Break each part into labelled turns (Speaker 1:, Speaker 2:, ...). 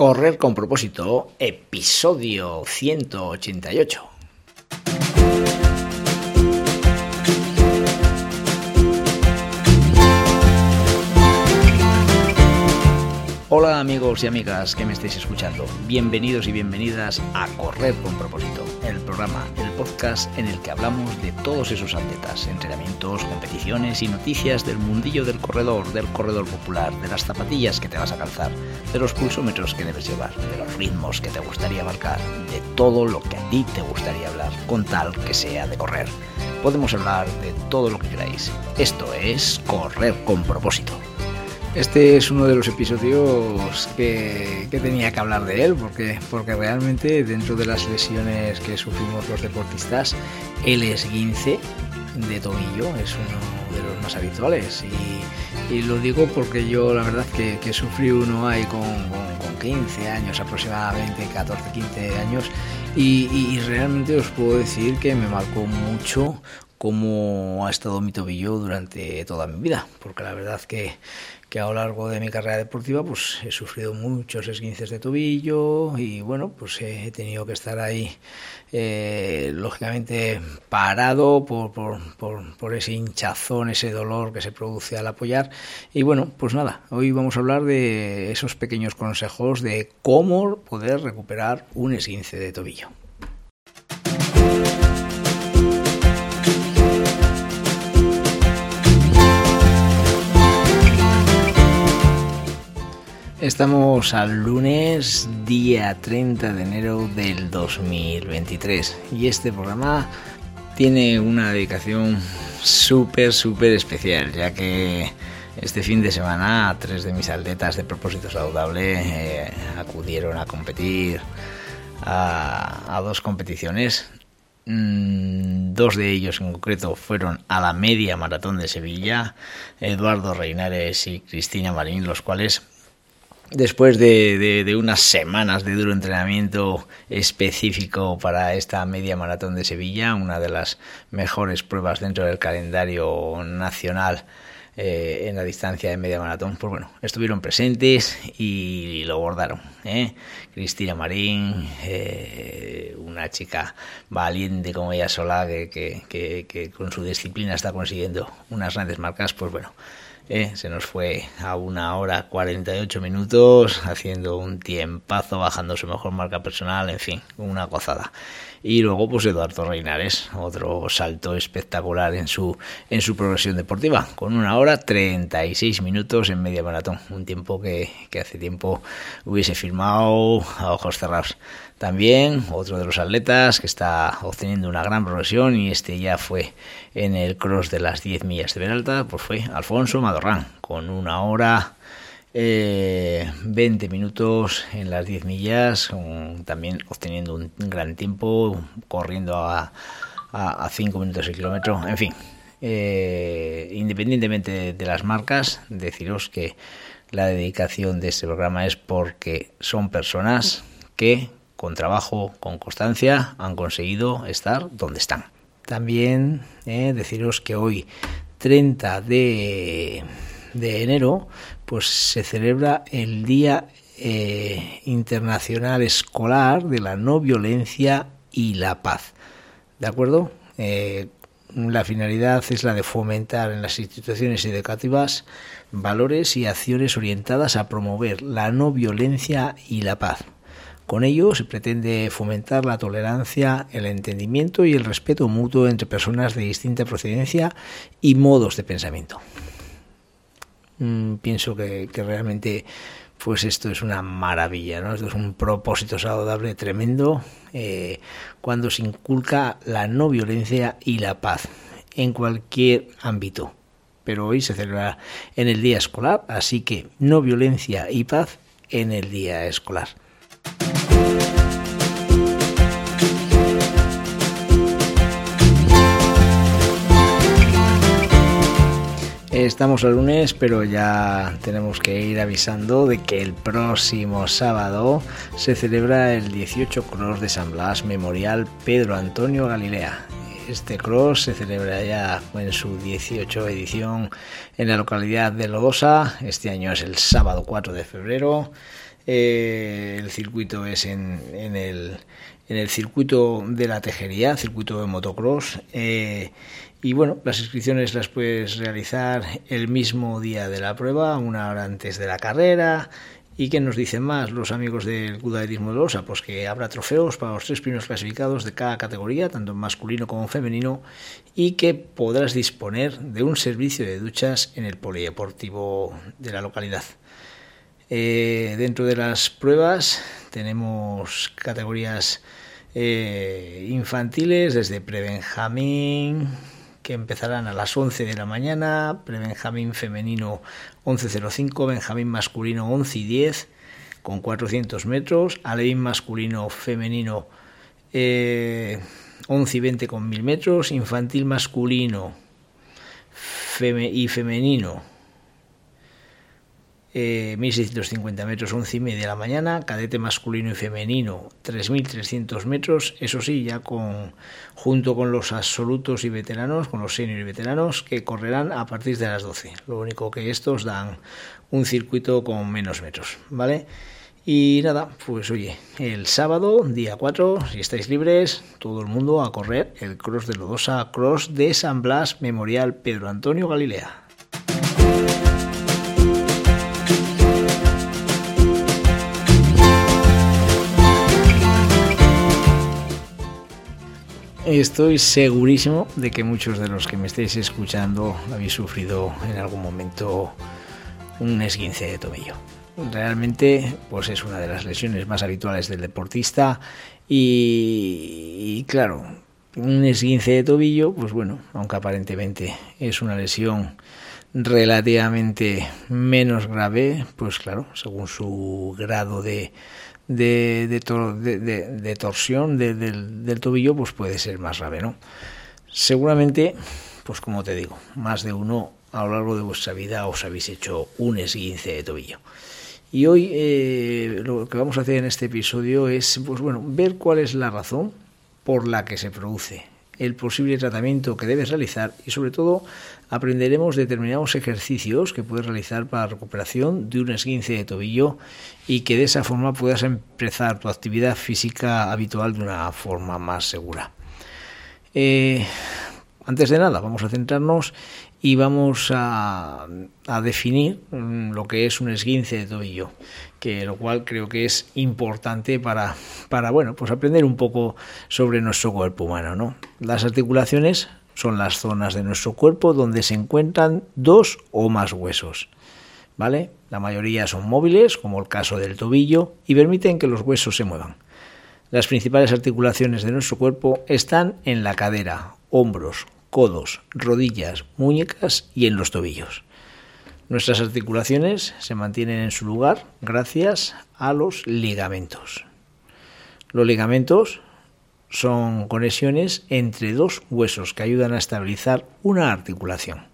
Speaker 1: Correr con propósito, episodio 188. Hola amigos y amigas que me estáis escuchando, bienvenidos y bienvenidas a Correr con propósito, el programa, podcast en el que hablamos de todos esos atletas, entrenamientos, competiciones y noticias del mundillo del corredor, del corredor popular, de las zapatillas que te vas a calzar, de los pulsómetros que debes llevar, de los ritmos que te gustaría marcar, de todo lo que a ti te gustaría hablar, con tal que sea de correr. Podemos hablar de todo lo que queráis. Esto es Correr con propósito. Este es uno de los episodios que, tenía que hablar de él, porque, porque realmente dentro de las lesiones que sufrimos los deportistas, el esguince de tobillo es uno de los más habituales. Y, lo digo porque yo la verdad que, que sufrí uno ahí con, con, 15 años aproximadamente, 14, 15 años, y, y realmente os puedo decir que me marcó mucho cómo ha estado mi tobillo durante toda mi vida, porque la verdad que que a lo largo de mi carrera deportiva pues he sufrido muchos esguinces de tobillo y bueno pues he tenido que estar ahí eh, lógicamente parado por, por, por, ese hinchazón, ese dolor que se produce al apoyar y bueno pues nada, hoy vamos a hablar de esos pequeños consejos de cómo poder recuperar un esguince de tobillo. Estamos al lunes, día 30 de enero del 2023 y este programa tiene una dedicación súper, súper especial, ya que este fin de semana tres de mis atletas de propósito saludable eh, acudieron a competir a, dos competiciones. Mm, dos de ellos en concreto fueron a la media maratón de Sevilla, Eduardo Reinares y Cristina Marín, los cuales después de, unas semanas de duro entrenamiento específico para esta media maratón de Sevilla, una de las mejores pruebas dentro del calendario nacional eh, en la distancia de media maratón, pues bueno, estuvieron presentes y lo bordaron. ¿eh? Cristina Marín, eh, una chica valiente como ella sola, que, que con su disciplina está consiguiendo unas grandes marcas, pues bueno, eh, se nos fue a una hora 48 minutos, haciendo un tiempazo, bajando su mejor marca personal, en fin, una gozada. Y luego, pues Eduardo Reinares, otro salto espectacular en su, en su progresión deportiva, con una hora 36 minutos en media maratón, un tiempo que, que hace tiempo hubiese firmado a ojos cerrados. También otro de los atletas que está obteniendo una gran progresión y este ya fue en el cross de las 10 millas de Peralta, pues fue Alfonso Madorrán, con una hora eh, 20 minutos en las 10 millas, también obteniendo un gran tiempo, corriendo a, a, 5 minutos el kilómetro, en fin. Eh, independientemente de las marcas, deciros que la dedicación de este programa es porque son personas que con trabajo, con constancia, han conseguido estar donde están. También eh, deciros que hoy, 30 de, enero, pues se celebra el Día eh, Internacional Escolar de la No Violencia y la Paz. ¿De acuerdo? Eh, la finalidad es la de fomentar en las instituciones educativas valores y acciones orientadas a promover la no violencia y la paz con ello se pretende fomentar la tolerancia, el entendimiento y el respeto mutuo entre personas de distinta procedencia y modos de pensamiento. Mm, pienso que, realmente pues esto es una maravilla, ¿no? Esto es un propósito saludable tremendo eh, cuando se inculca la no violencia y la paz en cualquier ámbito. Pero hoy se celebra en el día escolar, así que no violencia y paz en el día escolar. Estamos al lunes, pero ya tenemos que ir avisando de que el próximo sábado se celebra el 18 Cross de San Blas Memorial Pedro Antonio Galilea. Este cross se celebra ya en su 18 edición en la localidad de Lodosa. Este año es el sábado 4 de febrero Eh, el circuito es el, en, el, circuito de la tejería, circuito de motocross. Eh, y bueno, las inscripciones las puedes realizar el mismo día de la prueba, una hora antes de la carrera. ¿Y qué nos dicen más los amigos del Cudaderismo de Losa? Pues que habrá trofeos para los tres primeros clasificados de cada categoría, tanto masculino como en femenino, y que podrás disponer de un servicio de duchas en el polideportivo de la localidad. Eh, dentro de las pruebas tenemos categorías eh, infantiles desde prebenjamín, que empezarán a las 11 de la mañana, prebenjamín femenino 11.05, benjamín masculino 11 y 10 con 400 metros, alevín masculino femenino eh, 11 y 20 con 1000 metros, infantil masculino y femenino eh, 1650 metros, 11 y media de la mañana, cadete masculino y femenino 3300 metros, eso sí, ya con junto con los absolutos y veteranos, con los senior y veteranos que correrán a partir de las 12. Lo único que estos dan un circuito con menos metros, ¿vale? Y nada, pues oye, el sábado, día 4, si estáis libres, todo el mundo a correr el Cross de Lodosa, Cross de San Blas Memorial Pedro Antonio Galilea. Estoy segurísimo de que muchos de los que me estéis escuchando habéis sufrido en algún momento un esguince de tobillo. Realmente, pues es una de las lesiones más habituales del deportista y, y claro, un esguince de tobillo, pues bueno, aunque aparentemente es una lesión relativamente menos grave, pues claro, según su grado de, de, de, torsión del, tobillo, pues puede ser más grave, ¿no? Seguramente, pues como te digo, más de uno a lo largo de vuestra vida os habéis hecho un esguince de tobillo. Y hoy eh, lo que vamos a hacer en este episodio es, pues bueno, ver cuál es la razón por la que se produce el posible tratamiento que debes realizar y sobre todo aprenderemos determinados ejercicios que puedes realizar para la recuperación de un esguince de tobillo y que de esa forma puedas empezar tu actividad física habitual de una forma más segura. Eh, antes de nada, vamos a centrarnos y vamos a, definir mm, lo que es un esguince de tobillo, que lo cual creo que es importante para, para bueno, pues aprender un poco sobre nuestro cuerpo humano, ¿no? Las articulaciones son las zonas de nuestro cuerpo donde se encuentran dos o más huesos. ¿Vale? La mayoría son móviles, como el caso del tobillo, y permiten que los huesos se muevan. Las principales articulaciones de nuestro cuerpo están en la cadera, hombros, codos, rodillas, muñecas y en los tobillos. Nuestras articulaciones se mantienen en su lugar gracias a los ligamentos. Los ligamentos son conexiones entre dos huesos que ayudan a estabilizar una articulación.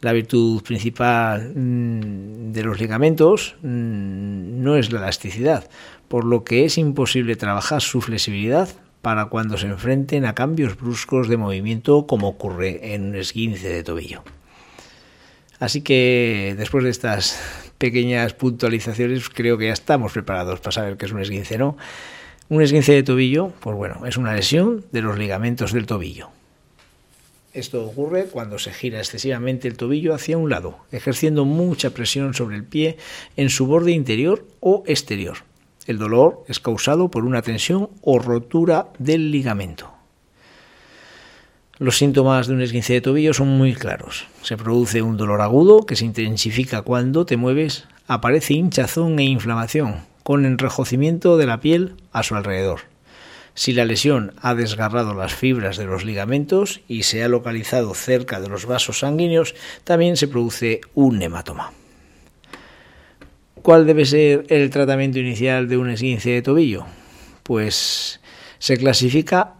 Speaker 1: La virtud principal mm, de los ligamentos mm, no es la elasticidad, por lo que es imposible trabajar su flexibilidad para cuando se enfrenten a cambios bruscos de movimiento como ocurre en un esguince de tobillo. Así que después de estas pequeñas puntualizaciones creo que ya estamos preparados para saber qué es un esguince, ¿no? Un esguince de tobillo, pues bueno, es una lesión de los ligamentos del tobillo. Esto ocurre cuando se gira excesivamente el tobillo hacia un lado, ejerciendo mucha presión sobre el pie en su borde interior o exterior. El dolor es causado por una tensión o rotura del ligamento. Los síntomas de un esguince de tobillo son muy claros. Se produce un dolor agudo que se intensifica cuando te mueves, aparece hinchazón e inflamación, con enrojecimiento de la piel a su alrededor. Si la lesión ha desgarrado las fibras de los ligamentos y se ha localizado cerca de los vasos sanguíneos, también se produce un hematoma. ¿Cuál debe ser el tratamiento inicial de un esguince de tobillo? Pues se clasifica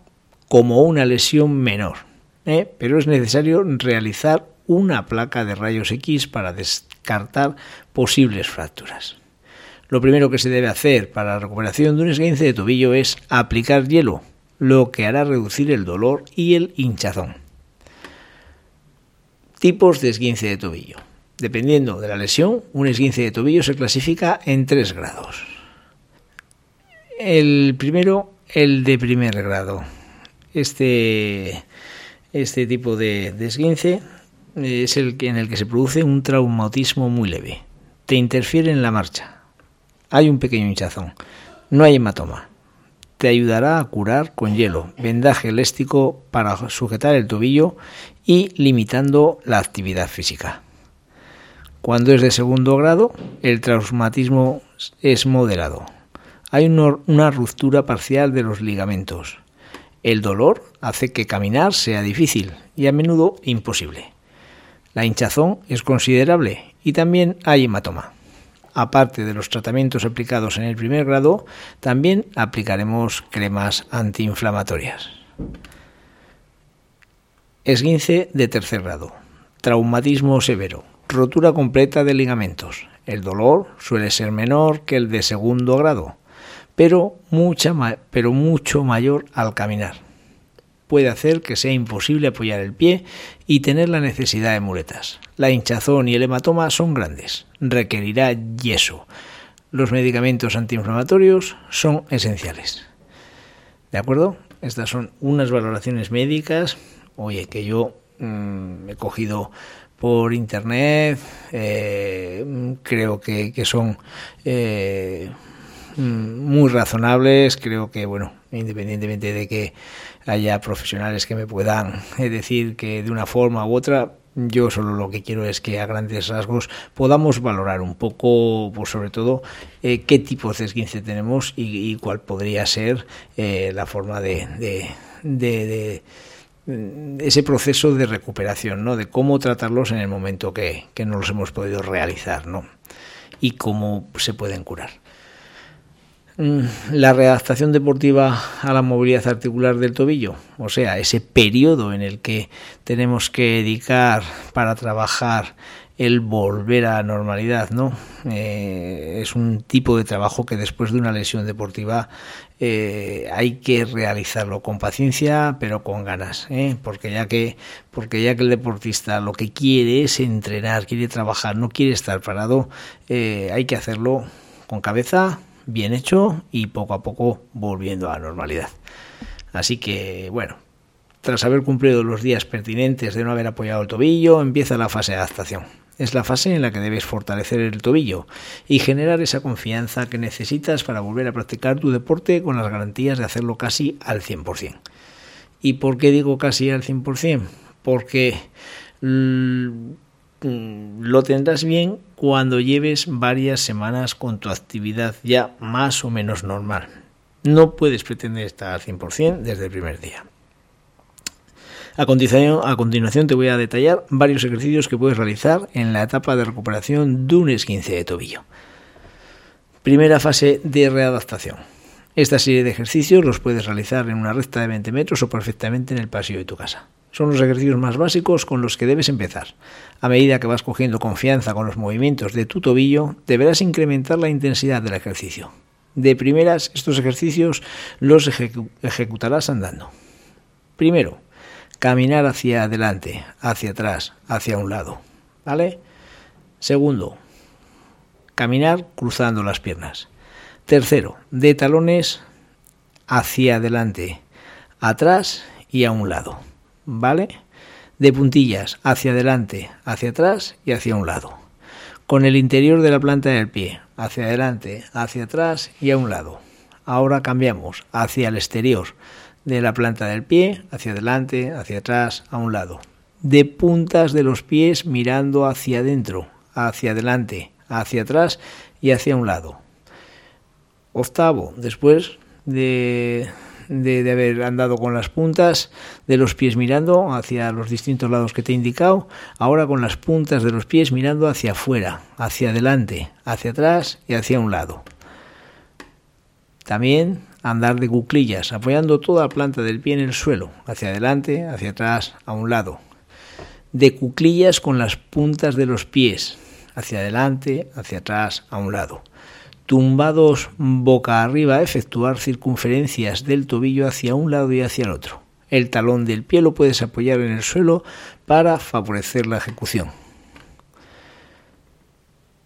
Speaker 1: como una lesión menor, ¿eh? pero es necesario realizar una placa de rayos X para descartar posibles fracturas. Lo primero que se debe hacer para la recuperación de un esguince de tobillo es aplicar hielo, lo que hará reducir el dolor y el hinchazón. Tipos de esguince de tobillo. Dependiendo de la lesión, un esguince de tobillo se clasifica en tres grados. El primero, el de primer grado. Este, este tipo de, esguince es el que, en el que se produce un traumatismo muy leve. Te interfiere en la marcha. Hay un pequeño hinchazón. No hay hematoma. Te ayudará a curar con hielo, vendaje elástico para sujetar el tobillo y limitando la actividad física. Cuando es de segundo grado, el traumatismo es moderado. Hay una ruptura parcial de los ligamentos. El dolor hace que caminar sea difícil y a menudo imposible. La hinchazón es considerable y también hay hematoma. Aparte de los tratamientos aplicados en el primer grado, también aplicaremos cremas antiinflamatorias. Esguince de tercer grado. Traumatismo severo. Rotura completa de ligamentos. El dolor suele ser menor que el de segundo grado, pero, mucho mayor al caminar puede hacer que sea imposible apoyar el pie y tener la necesidad de muletas. La hinchazón y el hematoma son grandes. Requerirá yeso. Los medicamentos antiinflamatorios son esenciales. ¿De acuerdo? Estas son unas valoraciones médicas. Oye, que yo mm, he cogido por internet. Eh, creo que, son eh, muy razonables. Creo que, bueno, independientemente de que haya profesionales que me puedan eh, decir que de una forma u otra yo solo lo que quiero es que a grandes rasgos podamos valorar un poco, pues sobre todo, eh, qué tipo de esguince tenemos y, cuál podría ser eh, la forma de, de, ese proceso de recuperación, ¿no? De cómo tratarlos en el momento que, que no los hemos podido realizar, ¿no? Y cómo se pueden curar. Mm, la readaptación deportiva a la movilidad articular del tobillo, o sea, ese periodo en el que tenemos que dedicar para trabajar el volver a la normalidad, ¿no? Eh, es un tipo de trabajo que después de una lesión deportiva eh, hay que realizarlo con paciencia, pero con ganas, ¿eh? porque ya que porque ya que el deportista lo que quiere es entrenar, quiere trabajar, no quiere estar parado, hay que hacerlo con cabeza, bien hecho y poco a poco volviendo a la normalidad. Así que, bueno, tras haber cumplido los días pertinentes de no haber apoyado el tobillo, empieza la fase de adaptación. Es la fase en la que debes fortalecer el tobillo y generar esa confianza que necesitas para volver a practicar tu deporte con las garantías de hacerlo casi al 100%. ¿Y por qué digo casi al 100%? Porque Mm, lo tendrás bien cuando lleves varias semanas con tu actividad ya más o menos normal. No puedes pretender estar al 100% desde el primer día. A continuación, a continuación te voy a detallar varios ejercicios que puedes realizar en la etapa de recuperación de un esguince de tobillo. Primera fase de readaptación. Esta serie de ejercicios los puedes realizar en una recta de 20 metros o perfectamente en el pasillo de tu casa. Son los ejercicios más básicos con los que debes empezar. A medida que vas cogiendo confianza con los movimientos de tu tobillo, deberás incrementar la intensidad del ejercicio. De primeras, estos ejercicios los ejecutarás andando. Primero, caminar hacia adelante, hacia atrás, hacia un lado. ¿Vale? Segundo, caminar cruzando las piernas. Tercero, de talones hacia adelante, atrás y a un lado. ¿Vale? De puntillas hacia adelante, hacia atrás y hacia un lado. Con el interior de la planta del pie, hacia adelante, hacia atrás y a un lado. Ahora cambiamos hacia el exterior de la planta del pie, hacia adelante, hacia atrás, a un lado. De puntas de los pies mirando hacia adentro, hacia adelante, hacia atrás y hacia un lado. Octavo, después de de, haber andado con las puntas de los pies mirando hacia los distintos lados que te he indicado, ahora con las puntas de los pies mirando hacia afuera, hacia adelante, hacia atrás y hacia un lado. También andar de cuclillas, apoyando toda la planta del pie en el suelo, hacia adelante, hacia atrás, a un lado. De cuclillas con las puntas de los pies, hacia adelante, hacia atrás, a un lado tumbados boca arriba, efectuar circunferencias del tobillo hacia un lado y hacia el otro. El talón del pie lo puedes apoyar en el suelo para favorecer la ejecución.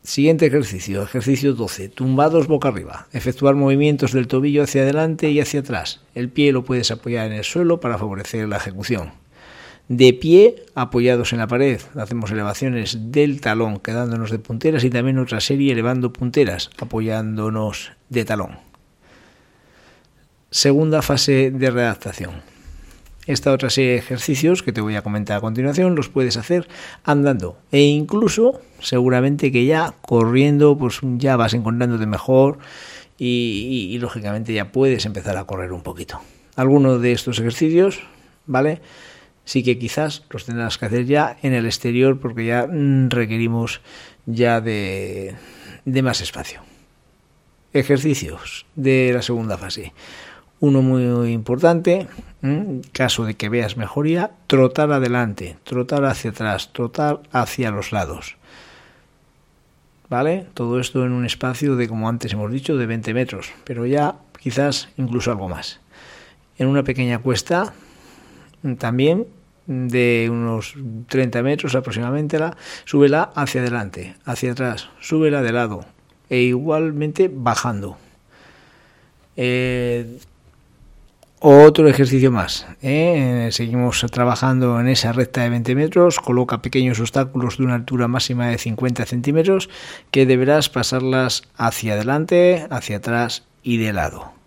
Speaker 1: Siguiente ejercicio, ejercicio 12, tumbados boca arriba. Efectuar movimientos del tobillo hacia adelante y hacia atrás. El pie lo puedes apoyar en el suelo para favorecer la ejecución. De pie, apoyados en la pared, hacemos elevaciones del talón quedándonos de punteras y también otra serie elevando punteras, apoyándonos de talón. Segunda fase de readaptación esta otra serie de ejercicios que te voy a comentar a continuación los puedes hacer andando e incluso seguramente que ya corriendo pues ya vas encontrándote mejor y, lógicamente ya puedes empezar a correr un poquito. Algunos de estos ejercicios, ¿vale? Sí que quizás los tendrás que hacer ya en el exterior porque ya mm, requerimos ya de, de más espacio. Ejercicios de la segunda fase. Uno muy importante, en caso de que veas mejoría, trotar adelante, trotar hacia atrás, trotar hacia los lados. ¿Vale? Todo esto en un espacio de, como antes hemos dicho, de 20 metros, pero ya quizás incluso algo más. En una pequeña cuesta, también de unos 30 metros aproximadamente, la, súbela hacia adelante, hacia atrás, súbela de lado e igualmente bajando. Eh, otro ejercicio más. ¿eh? Seguimos trabajando en esa recta de 20 metros. Coloca pequeños obstáculos de una altura máxima de 50 centímetros que deberás pasarlas hacia adelante, hacia atrás y de lado.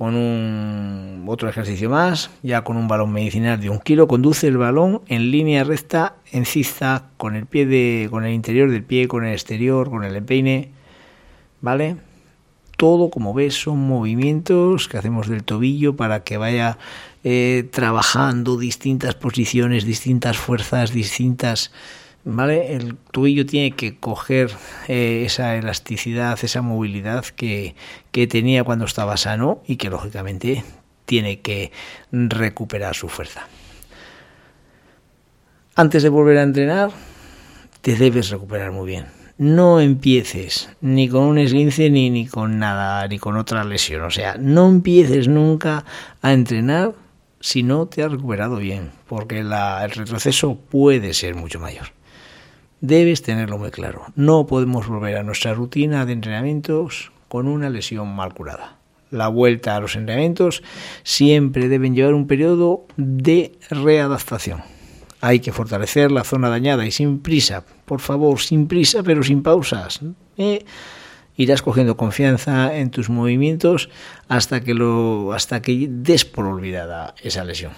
Speaker 1: Con un otro ejercicio más, ya con un balón medicinal de un kilo, conduce el balón en línea recta en cista con el pie de, con el interior del pie, con el exterior, con el empeine, ¿vale? todo, como ves, son movimientos que hacemos del tobillo para que vaya eh, trabajando distintas posiciones, distintas fuerzas, distintas... ¿Vale? El tobillo tiene que coger eh, esa elasticidad, esa movilidad que, tenía cuando estaba sano y que lógicamente tiene que recuperar su fuerza. Antes de volver a entrenar, te debes recuperar muy bien no empieces ni con un esguince ni, ni con nada, ni con otra lesión. O sea, no empieces nunca a entrenar si no te has recuperado bien, porque el retroceso puede ser mucho mayor. Debes tenerlo muy claro. No podemos volver a nuestra rutina de entrenamientos con una lesión mal curada. La vuelta a los entrenamientos siempre deben llevar un periodo de readaptación. Hay que fortalecer la zona dañada y sin prisa, por favor, sin prisa pero sin pausas. ¿eh? Irás cogiendo confianza en tus movimientos hasta que lo hasta que des por olvidada esa lesión.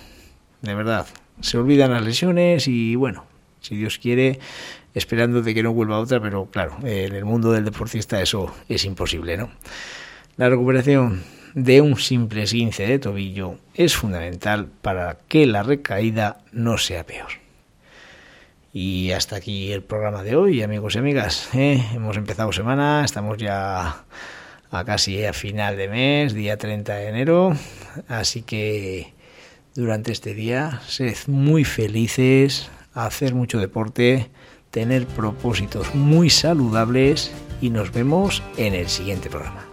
Speaker 1: De verdad, se olvidan las lesiones y bueno, si Dios quiere, esperando de que no vuelva otra, pero claro, en el mundo del deportista eso es imposible, ¿no? La recuperación de un simple esguince de tobillo es fundamental para que la recaída no sea peor. Y hasta aquí el programa de hoy, amigos y amigas. ¿eh? Hemos empezado semana, estamos ya a casi a final de mes, día 30 de enero. Así que durante este día, sed muy felices, hacer mucho deporte, tener propósitos muy saludables y nos vemos en el siguiente programa.